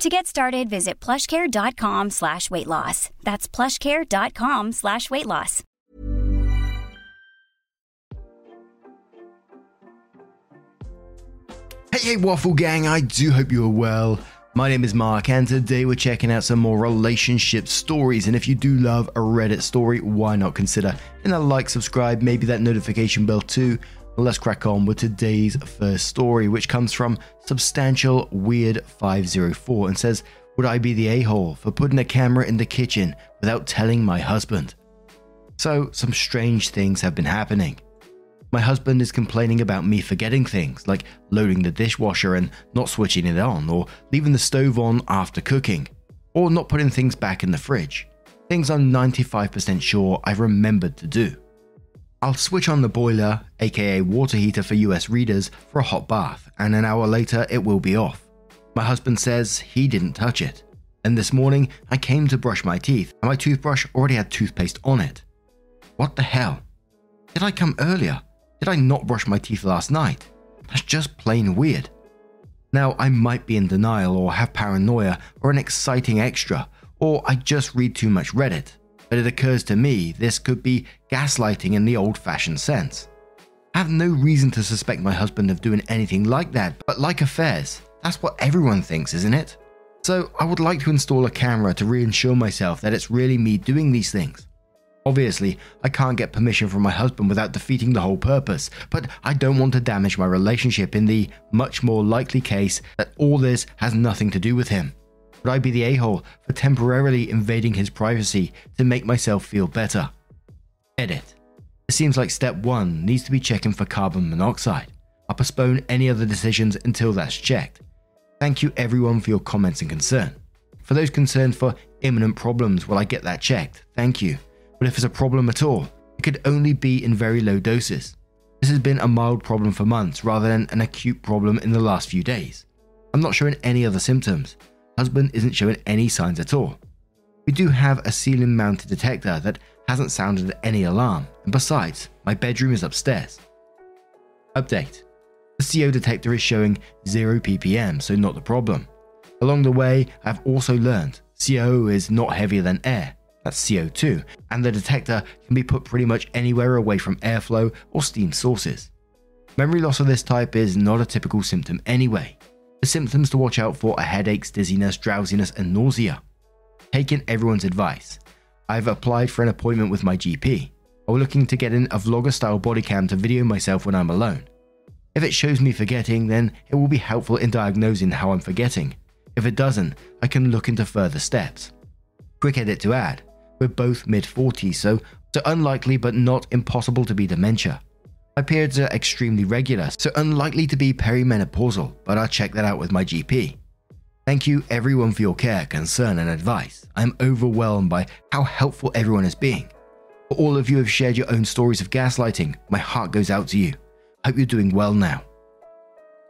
To get started, visit plushcare.com slash weight loss. That's plushcare.com slash weight loss. Hey, hey, Waffle Gang, I do hope you are well. My name is Mark, and today we're checking out some more relationship stories. And if you do love a Reddit story, why not consider hitting that like, subscribe, maybe that notification bell too? Let's crack on with today's first story, which comes from Substantial Weird 504 and says, Would I be the a hole for putting a camera in the kitchen without telling my husband? So, some strange things have been happening. My husband is complaining about me forgetting things, like loading the dishwasher and not switching it on, or leaving the stove on after cooking, or not putting things back in the fridge. Things I'm 95% sure I remembered to do. I'll switch on the boiler, aka water heater for US readers, for a hot bath, and an hour later it will be off. My husband says he didn't touch it. And this morning I came to brush my teeth, and my toothbrush already had toothpaste on it. What the hell? Did I come earlier? Did I not brush my teeth last night? That's just plain weird. Now, I might be in denial or have paranoia or an exciting extra, or I just read too much Reddit, but it occurs to me this could be gaslighting in the old fashioned sense. I have no reason to suspect my husband of doing anything like that, but like affairs, that's what everyone thinks, isn't it? So I would like to install a camera to reassure myself that it's really me doing these things. Obviously, I can't get permission from my husband without defeating the whole purpose, but I don't want to damage my relationship in the much more likely case that all this has nothing to do with him. Would I be the a hole for temporarily invading his privacy to make myself feel better? Edit. It seems like step 1 needs to be checking for carbon monoxide. I'll postpone any other decisions until that's checked. Thank you everyone for your comments and concern. For those concerned for imminent problems will I get that checked, thank you but if it's a problem at all, it could only be in very low doses. This has been a mild problem for months rather than an acute problem in the last few days. I'm not showing any other symptoms. Husband isn't showing any signs at all. We do have a ceiling mounted detector that hasn't sounded any alarm, and besides, my bedroom is upstairs. Update The CO detector is showing 0 ppm, so not the problem. Along the way, I've also learned CO is not heavier than air, that's CO2, and the detector can be put pretty much anywhere away from airflow or steam sources. Memory loss of this type is not a typical symptom anyway. The symptoms to watch out for are headaches, dizziness, drowsiness, and nausea. Taking everyone's advice, I've applied for an appointment with my GP. I'm looking to get in a vlogger style body cam to video myself when I'm alone. If it shows me forgetting, then it will be helpful in diagnosing how I'm forgetting. If it doesn't, I can look into further steps. Quick edit to add we're both mid 40s, so, it's unlikely but not impossible to be dementia. My periods are extremely regular, so unlikely to be perimenopausal, but I'll check that out with my GP. Thank you everyone for your care, concern, and advice. I am overwhelmed by how helpful everyone is being. For all of you who have shared your own stories of gaslighting, my heart goes out to you. Hope you're doing well now.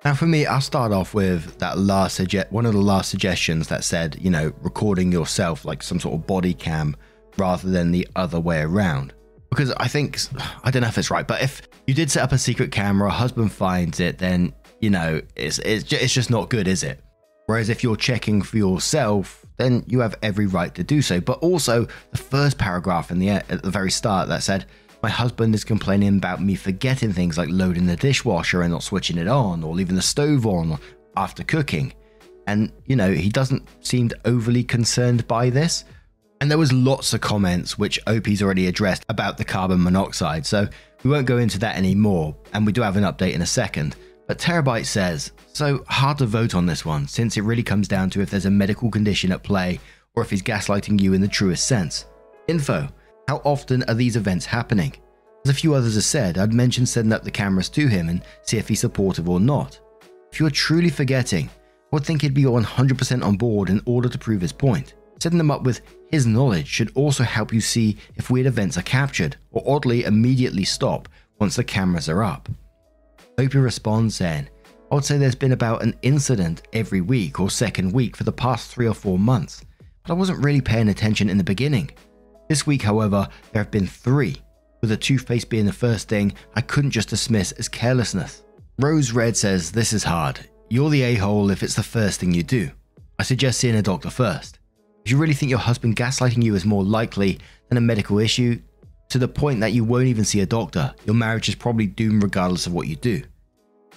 Now, for me, I'll start off with that last suggest one of the last suggestions that said, you know, recording yourself like some sort of body cam rather than the other way around. Because I think, I don't know if it's right, but if you did set up a secret camera, husband finds it, then, you know, it's, it's, it's just not good, is it? Whereas if you're checking for yourself, then you have every right to do so. But also, the first paragraph in the at the very start that said, "My husband is complaining about me forgetting things like loading the dishwasher and not switching it on, or leaving the stove on after cooking," and you know he doesn't seem overly concerned by this. And there was lots of comments which OP's already addressed about the carbon monoxide, so we won't go into that anymore, and we do have an update in a second. But Terabyte says, so hard to vote on this one, since it really comes down to if there's a medical condition at play or if he's gaslighting you in the truest sense. Info How often are these events happening? As a few others have said, I'd mention setting up the cameras to him and see if he's supportive or not. If you're truly forgetting, I would think he'd be 100% on board in order to prove his point. Setting them up with his knowledge should also help you see if weird events are captured, or oddly immediately stop once the cameras are up. OP responds then, I would say there's been about an incident every week or second week for the past three or four months, but I wasn't really paying attention in the beginning. This week, however, there have been three, with the toothpaste being the first thing I couldn't just dismiss as carelessness. Rose Red says, This is hard. You're the a hole if it's the first thing you do. I suggest seeing a doctor first. If you really think your husband gaslighting you is more likely than a medical issue, to the point that you won't even see a doctor, your marriage is probably doomed regardless of what you do.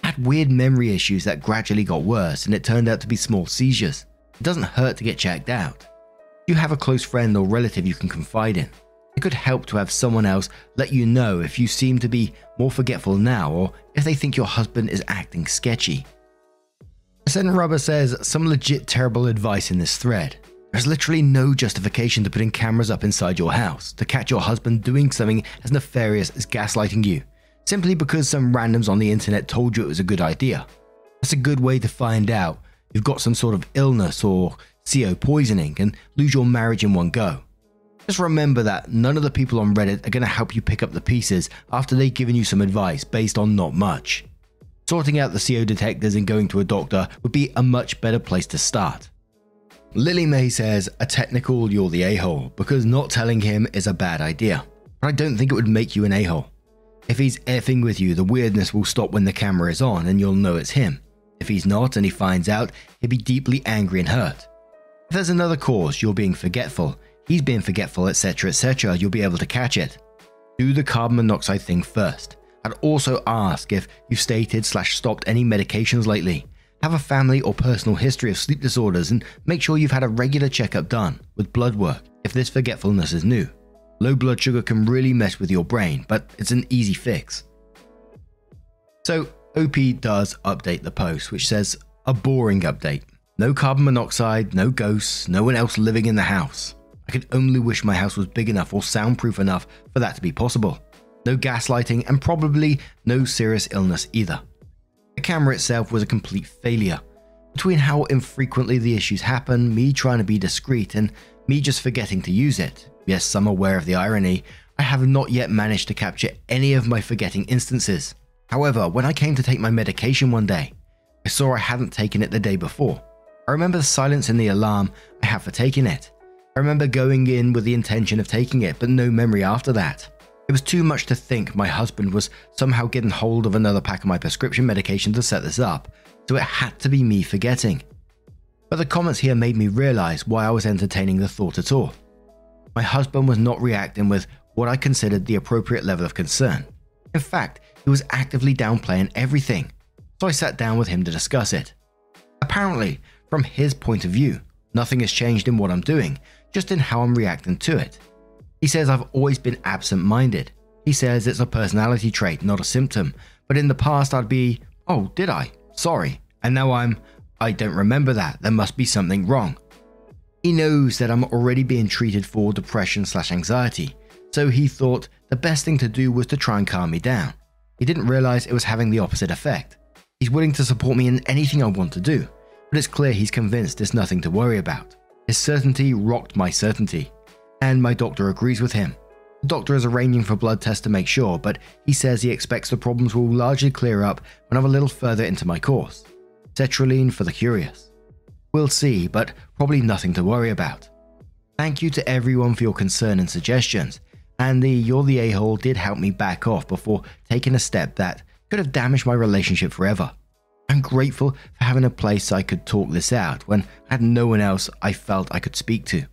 I had weird memory issues that gradually got worse, and it turned out to be small seizures. It doesn't hurt to get checked out. You have a close friend or relative you can confide in. It could help to have someone else let you know if you seem to be more forgetful now or if they think your husband is acting sketchy. Sen Rubber says some legit terrible advice in this thread. There's literally no justification to putting cameras up inside your house to catch your husband doing something as nefarious as gaslighting you, simply because some randoms on the internet told you it was a good idea. That's a good way to find out you've got some sort of illness or CO poisoning and lose your marriage in one go. Just remember that none of the people on Reddit are going to help you pick up the pieces after they've given you some advice based on not much. Sorting out the CO detectors and going to a doctor would be a much better place to start. Lily May says, a technical you're the a hole because not telling him is a bad idea. But I don't think it would make you an a hole. If he's effing with you, the weirdness will stop when the camera is on and you'll know it's him. If he's not and he finds out, he'll be deeply angry and hurt. If there's another cause, you're being forgetful, he's being forgetful, etc., etc., you'll be able to catch it. Do the carbon monoxide thing first. I'd also ask if you've stated slash stopped any medications lately have a family or personal history of sleep disorders, and make sure you've had a regular checkup done with blood work if this forgetfulness is new. Low blood sugar can really mess with your brain, but it's an easy fix. So, OP does update the post, which says a boring update. No carbon monoxide, no ghosts, no one else living in the house. I could only wish my house was big enough or soundproof enough for that to be possible. No gaslighting, and probably no serious illness either. The camera itself was a complete failure. Between how infrequently the issues happen, me trying to be discreet, and me just forgetting to use it, yes, I'm aware of the irony, I have not yet managed to capture any of my forgetting instances. However, when I came to take my medication one day, I saw I hadn't taken it the day before. I remember the silence in the alarm I had for taking it. I remember going in with the intention of taking it, but no memory after that. It was too much to think my husband was somehow getting hold of another pack of my prescription medication to set this up, so it had to be me forgetting. But the comments here made me realize why I was entertaining the thought at all. My husband was not reacting with what I considered the appropriate level of concern. In fact, he was actively downplaying everything, so I sat down with him to discuss it. Apparently, from his point of view, nothing has changed in what I'm doing, just in how I'm reacting to it. He says I've always been absent minded. He says it's a personality trait, not a symptom. But in the past, I'd be, oh, did I? Sorry. And now I'm, I don't remember that. There must be something wrong. He knows that I'm already being treated for depression slash anxiety, so he thought the best thing to do was to try and calm me down. He didn't realize it was having the opposite effect. He's willing to support me in anything I want to do, but it's clear he's convinced there's nothing to worry about. His certainty rocked my certainty and my doctor agrees with him. The doctor is arranging for blood tests to make sure, but he says he expects the problems will largely clear up when I'm a little further into my course. Sertraline for the curious. We'll see, but probably nothing to worry about. Thank you to everyone for your concern and suggestions, and the You're the A-hole did help me back off before taking a step that could have damaged my relationship forever. I'm grateful for having a place I could talk this out when I had no one else I felt I could speak to.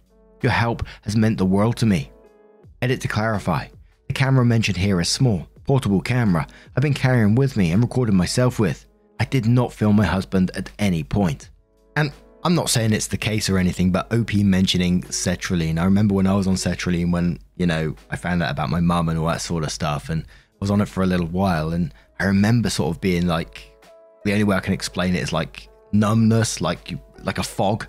Your help has meant the world to me. Edit to clarify the camera mentioned here is small, portable camera I've been carrying with me and recording myself with. I did not film my husband at any point. And I'm not saying it's the case or anything, but OP mentioning sertraline. I remember when I was on sertraline when, you know, I found out about my mum and all that sort of stuff and was on it for a little while. And I remember sort of being like, the only way I can explain it is like numbness, like like a fog.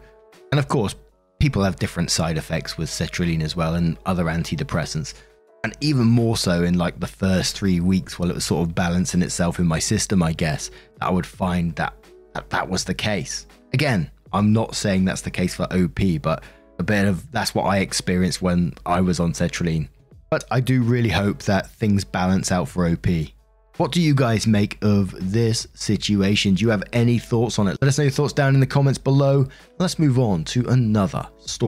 And of course, people have different side effects with sertraline as well and other antidepressants. And even more so in like the first three weeks while it was sort of balancing itself in my system, I guess, I would find that that, that was the case. Again, I'm not saying that's the case for OP, but a bit of that's what I experienced when I was on sertraline. But I do really hope that things balance out for OP. What do you guys make of this situation? Do you have any thoughts on it? Let us know your thoughts down in the comments below. Let's move on to another story.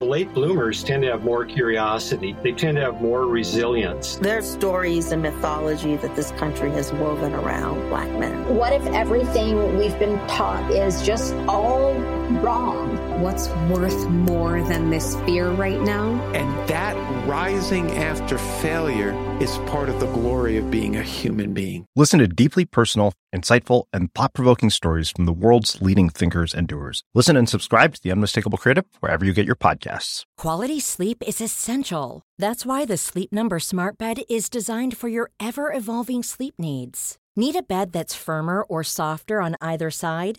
Late bloomers tend to have more curiosity. They tend to have more resilience. There's stories and mythology that this country has woven around black men. What if everything we've been taught is just all wrong? What's worth more than this fear right now? And that rising after failure is part of the glory of being a human being. Listen to deeply personal, insightful, and thought provoking stories from the world's leading thinkers and doers. Listen and subscribe to The Unmistakable Creative wherever you get your podcasts. Quality sleep is essential. That's why the Sleep Number Smart Bed is designed for your ever evolving sleep needs. Need a bed that's firmer or softer on either side?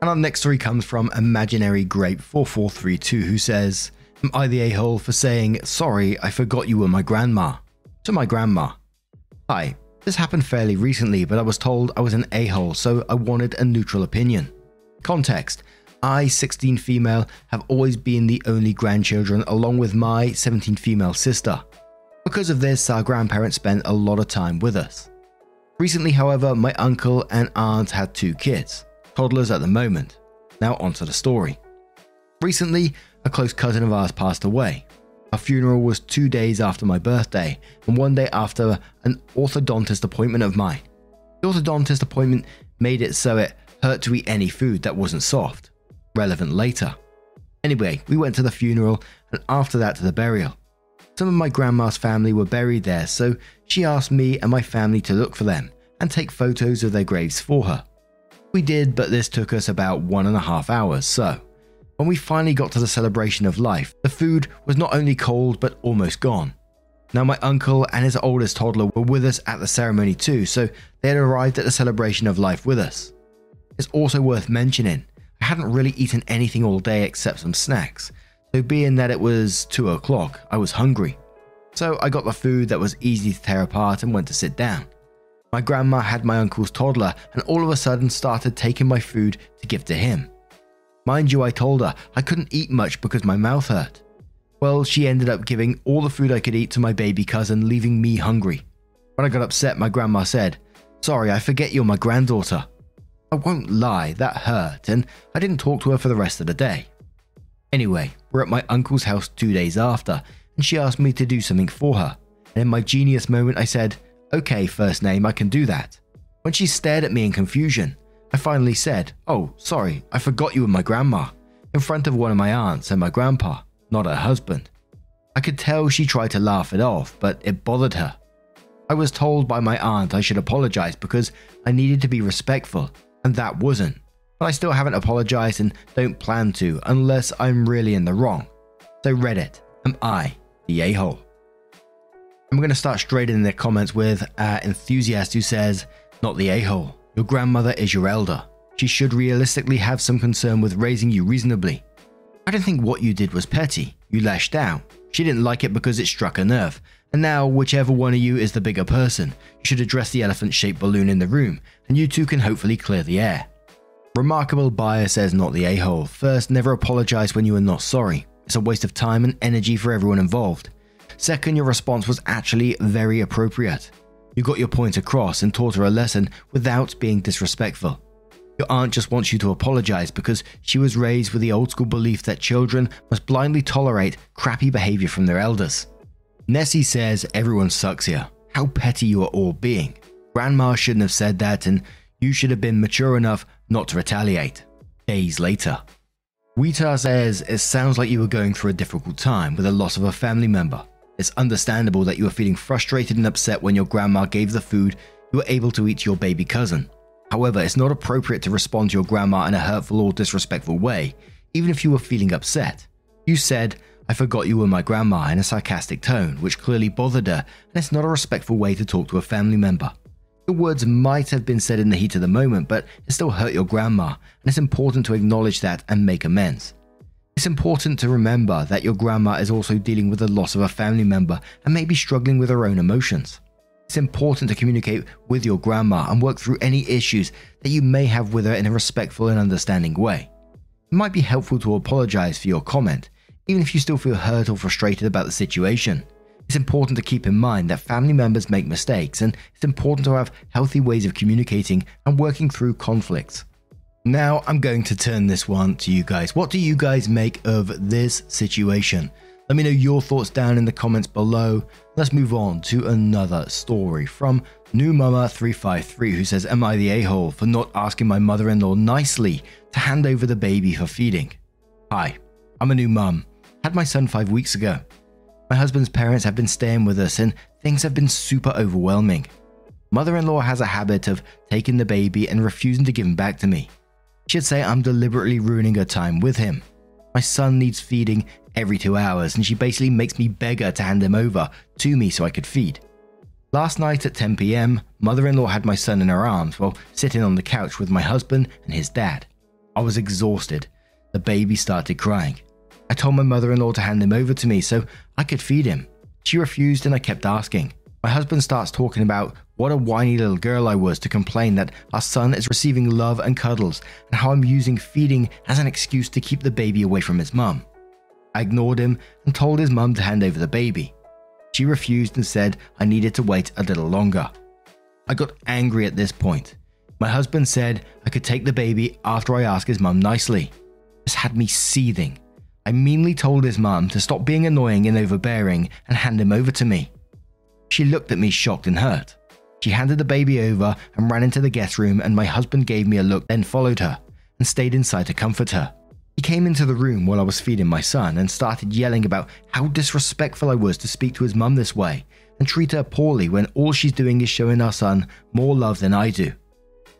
And our next story comes from Imaginary Grape 4432, who says, Am I the a hole for saying, Sorry, I forgot you were my grandma? To my grandma. Hi, this happened fairly recently, but I was told I was an a hole, so I wanted a neutral opinion. Context I, 16 female, have always been the only grandchildren, along with my 17 female sister. Because of this, our grandparents spent a lot of time with us. Recently, however, my uncle and aunt had two kids, toddlers at the moment. Now, onto the story. Recently, a close cousin of ours passed away. Our funeral was two days after my birthday, and one day after an orthodontist appointment of mine. The orthodontist appointment made it so it hurt to eat any food that wasn't soft. Relevant later. Anyway, we went to the funeral and after that to the burial. Some of my grandma's family were buried there, so she asked me and my family to look for them and take photos of their graves for her. We did, but this took us about one and a half hours, so when we finally got to the celebration of life, the food was not only cold but almost gone. Now, my uncle and his oldest toddler were with us at the ceremony too, so they had arrived at the celebration of life with us. It's also worth mentioning, I hadn't really eaten anything all day except some snacks, so being that it was 2 o'clock, I was hungry. So I got the food that was easy to tear apart and went to sit down. My grandma had my uncle's toddler and all of a sudden started taking my food to give to him. Mind you, I told her I couldn't eat much because my mouth hurt. Well, she ended up giving all the food I could eat to my baby cousin, leaving me hungry. When I got upset, my grandma said, Sorry, I forget you're my granddaughter. I won't lie, that hurt, and I didn't talk to her for the rest of the day. Anyway, we're at my uncle's house two days after, and she asked me to do something for her. And in my genius moment, I said, Okay, first name, I can do that. When she stared at me in confusion, I finally said, Oh, sorry, I forgot you were my grandma, in front of one of my aunts and my grandpa, not her husband. I could tell she tried to laugh it off, but it bothered her. I was told by my aunt I should apologize because I needed to be respectful, and that wasn't. But I still haven't apologized and don't plan to unless I'm really in the wrong. So, Reddit, am I the a hole? I'm going to start straight in the comments with uh, Enthusiast who says, Not the a hole. Your grandmother is your elder. She should realistically have some concern with raising you reasonably. I don't think what you did was petty. You lashed out. She didn't like it because it struck a nerve. And now, whichever one of you is the bigger person, you should address the elephant shaped balloon in the room, and you two can hopefully clear the air. Remarkable Buyer says not the a hole. First, never apologize when you are not sorry. It's a waste of time and energy for everyone involved. Second, your response was actually very appropriate. You got your point across and taught her a lesson without being disrespectful. Your aunt just wants you to apologize because she was raised with the old school belief that children must blindly tolerate crappy behavior from their elders. Nessie says everyone sucks here. How petty you are all being. Grandma shouldn't have said that, and you should have been mature enough not to retaliate. Days later. Wita says it sounds like you were going through a difficult time with the loss of a family member. It's understandable that you were feeling frustrated and upset when your grandma gave the food you were able to eat to your baby cousin. However, it's not appropriate to respond to your grandma in a hurtful or disrespectful way, even if you were feeling upset. You said, I forgot you were my grandma in a sarcastic tone, which clearly bothered her, and it's not a respectful way to talk to a family member. Your words might have been said in the heat of the moment, but it still hurt your grandma, and it's important to acknowledge that and make amends. It's important to remember that your grandma is also dealing with the loss of a family member and may be struggling with her own emotions. It's important to communicate with your grandma and work through any issues that you may have with her in a respectful and understanding way. It might be helpful to apologize for your comment, even if you still feel hurt or frustrated about the situation. It's important to keep in mind that family members make mistakes, and it's important to have healthy ways of communicating and working through conflicts. Now, I'm going to turn this one to you guys. What do you guys make of this situation? Let me know your thoughts down in the comments below. Let's move on to another story from New Mama 353 who says, Am I the a hole for not asking my mother in law nicely to hand over the baby for feeding? Hi, I'm a new mum. Had my son five weeks ago. My husband's parents have been staying with us and things have been super overwhelming. Mother in law has a habit of taking the baby and refusing to give him back to me. She'd say I'm deliberately ruining her time with him. My son needs feeding every two hours, and she basically makes me beg her to hand him over to me so I could feed. Last night at 10 pm, mother in law had my son in her arms while sitting on the couch with my husband and his dad. I was exhausted. The baby started crying. I told my mother in law to hand him over to me so I could feed him. She refused and I kept asking. My husband starts talking about what a whiny little girl I was to complain that our son is receiving love and cuddles and how I'm using feeding as an excuse to keep the baby away from his mum. I ignored him and told his mum to hand over the baby. She refused and said I needed to wait a little longer. I got angry at this point. My husband said I could take the baby after I asked his mum nicely. This had me seething. I meanly told his mum to stop being annoying and overbearing and hand him over to me. She looked at me shocked and hurt. She handed the baby over and ran into the guest room, and my husband gave me a look, then followed her and stayed inside to comfort her. He came into the room while I was feeding my son and started yelling about how disrespectful I was to speak to his mum this way and treat her poorly when all she's doing is showing our son more love than I do.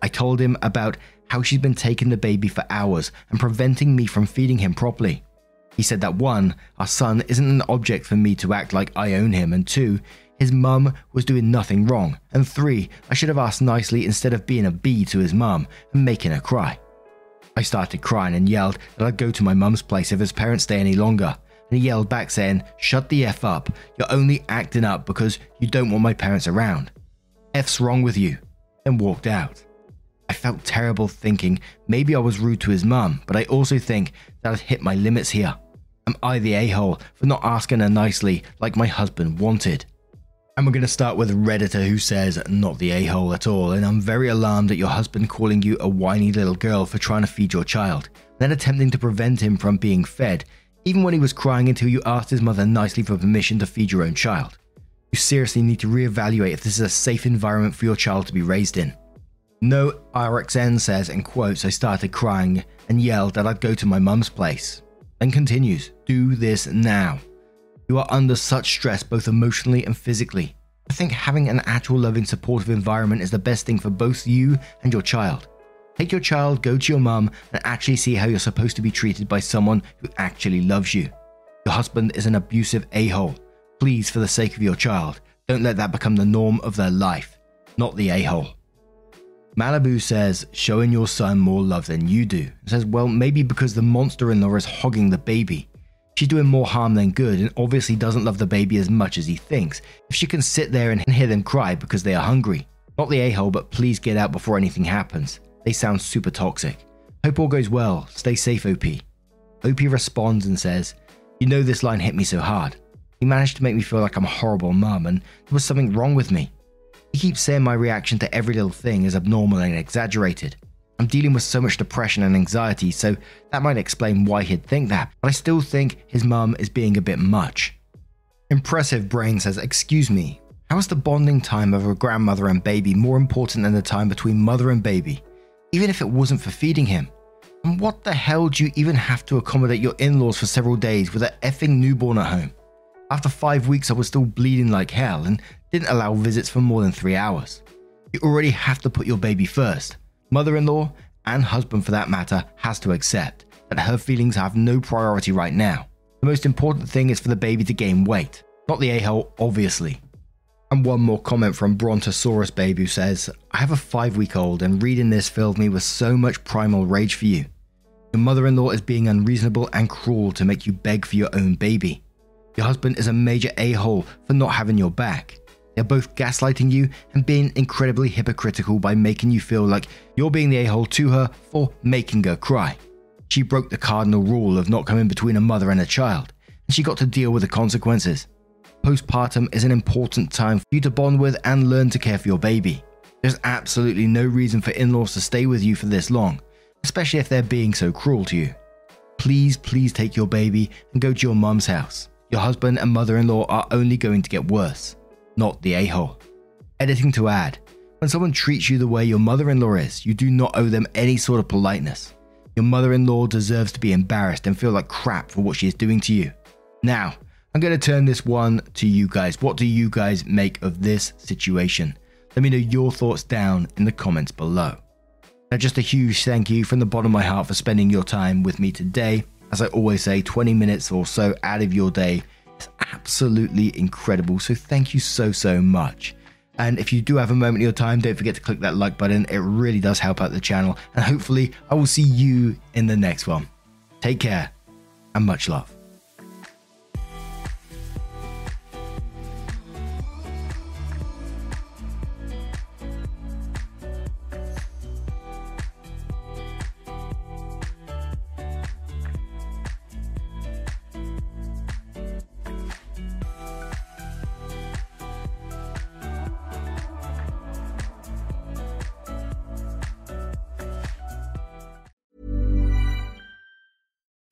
I told him about how she's been taking the baby for hours and preventing me from feeding him properly. He said that one, our son isn't an object for me to act like I own him, and two, his mum was doing nothing wrong, and three, I should have asked nicely instead of being a bee to his mum and making her cry. I started crying and yelled that I'd go to my mum's place if his parents stay any longer, and he yelled back saying, Shut the F up, you're only acting up because you don't want my parents around. F's wrong with you, and walked out. I felt terrible thinking maybe I was rude to his mum, but I also think that I'd hit my limits here. Am I the a hole for not asking her nicely like my husband wanted? And we're going to start with a Redditor who says, Not the a hole at all, and I'm very alarmed at your husband calling you a whiny little girl for trying to feed your child, then attempting to prevent him from being fed, even when he was crying until you asked his mother nicely for permission to feed your own child. You seriously need to reevaluate if this is a safe environment for your child to be raised in. No, RXN says, in quotes, I started crying and yelled that I'd go to my mum's place and continues, Do this now. You are under such stress both emotionally and physically. I think having an actual loving, supportive environment is the best thing for both you and your child. Take your child, go to your mum, and actually see how you're supposed to be treated by someone who actually loves you. Your husband is an abusive a hole. Please, for the sake of your child, don't let that become the norm of their life, not the a hole. Malibu says, showing your son more love than you do. says, well, maybe because the monster in law is hogging the baby. She's doing more harm than good and obviously doesn't love the baby as much as he thinks. If she can sit there and hear them cry because they are hungry. Not the a hole, but please get out before anything happens. They sound super toxic. Hope all goes well. Stay safe, OP. OP responds and says, You know, this line hit me so hard. He managed to make me feel like I'm a horrible mum and there was something wrong with me. He keeps saying my reaction to every little thing is abnormal and exaggerated. I'm dealing with so much depression and anxiety, so that might explain why he'd think that, but I still think his mum is being a bit much. Impressive Brain says, Excuse me, how is the bonding time of a grandmother and baby more important than the time between mother and baby, even if it wasn't for feeding him? And what the hell do you even have to accommodate your in laws for several days with an effing newborn at home? After five weeks, I was still bleeding like hell and didn't allow visits for more than three hours. You already have to put your baby first. Mother in law, and husband for that matter, has to accept that her feelings have no priority right now. The most important thing is for the baby to gain weight, not the a hole, obviously. And one more comment from Brontosaurus Babe who says, I have a five week old and reading this filled me with so much primal rage for you. Your mother in law is being unreasonable and cruel to make you beg for your own baby. Your husband is a major a hole for not having your back. They're both gaslighting you and being incredibly hypocritical by making you feel like you're being the a hole to her for making her cry. She broke the cardinal rule of not coming between a mother and a child, and she got to deal with the consequences. Postpartum is an important time for you to bond with and learn to care for your baby. There's absolutely no reason for in laws to stay with you for this long, especially if they're being so cruel to you. Please, please take your baby and go to your mum's house. Your husband and mother in law are only going to get worse not the a hole. Editing to add when someone treats you the way your mother in law is, you do not owe them any sort of politeness. Your mother in law deserves to be embarrassed and feel like crap for what she is doing to you. Now, I'm going to turn this one to you guys. What do you guys make of this situation? Let me know your thoughts down in the comments below. Now, just a huge thank you from the bottom of my heart for spending your time with me today. As I always say, 20 minutes or so out of your day it's absolutely incredible. So thank you so, so much. And if you do have a moment of your time, don't forget to click that like button. It really does help out the channel. And hopefully, I will see you in the next one. Take care and much love.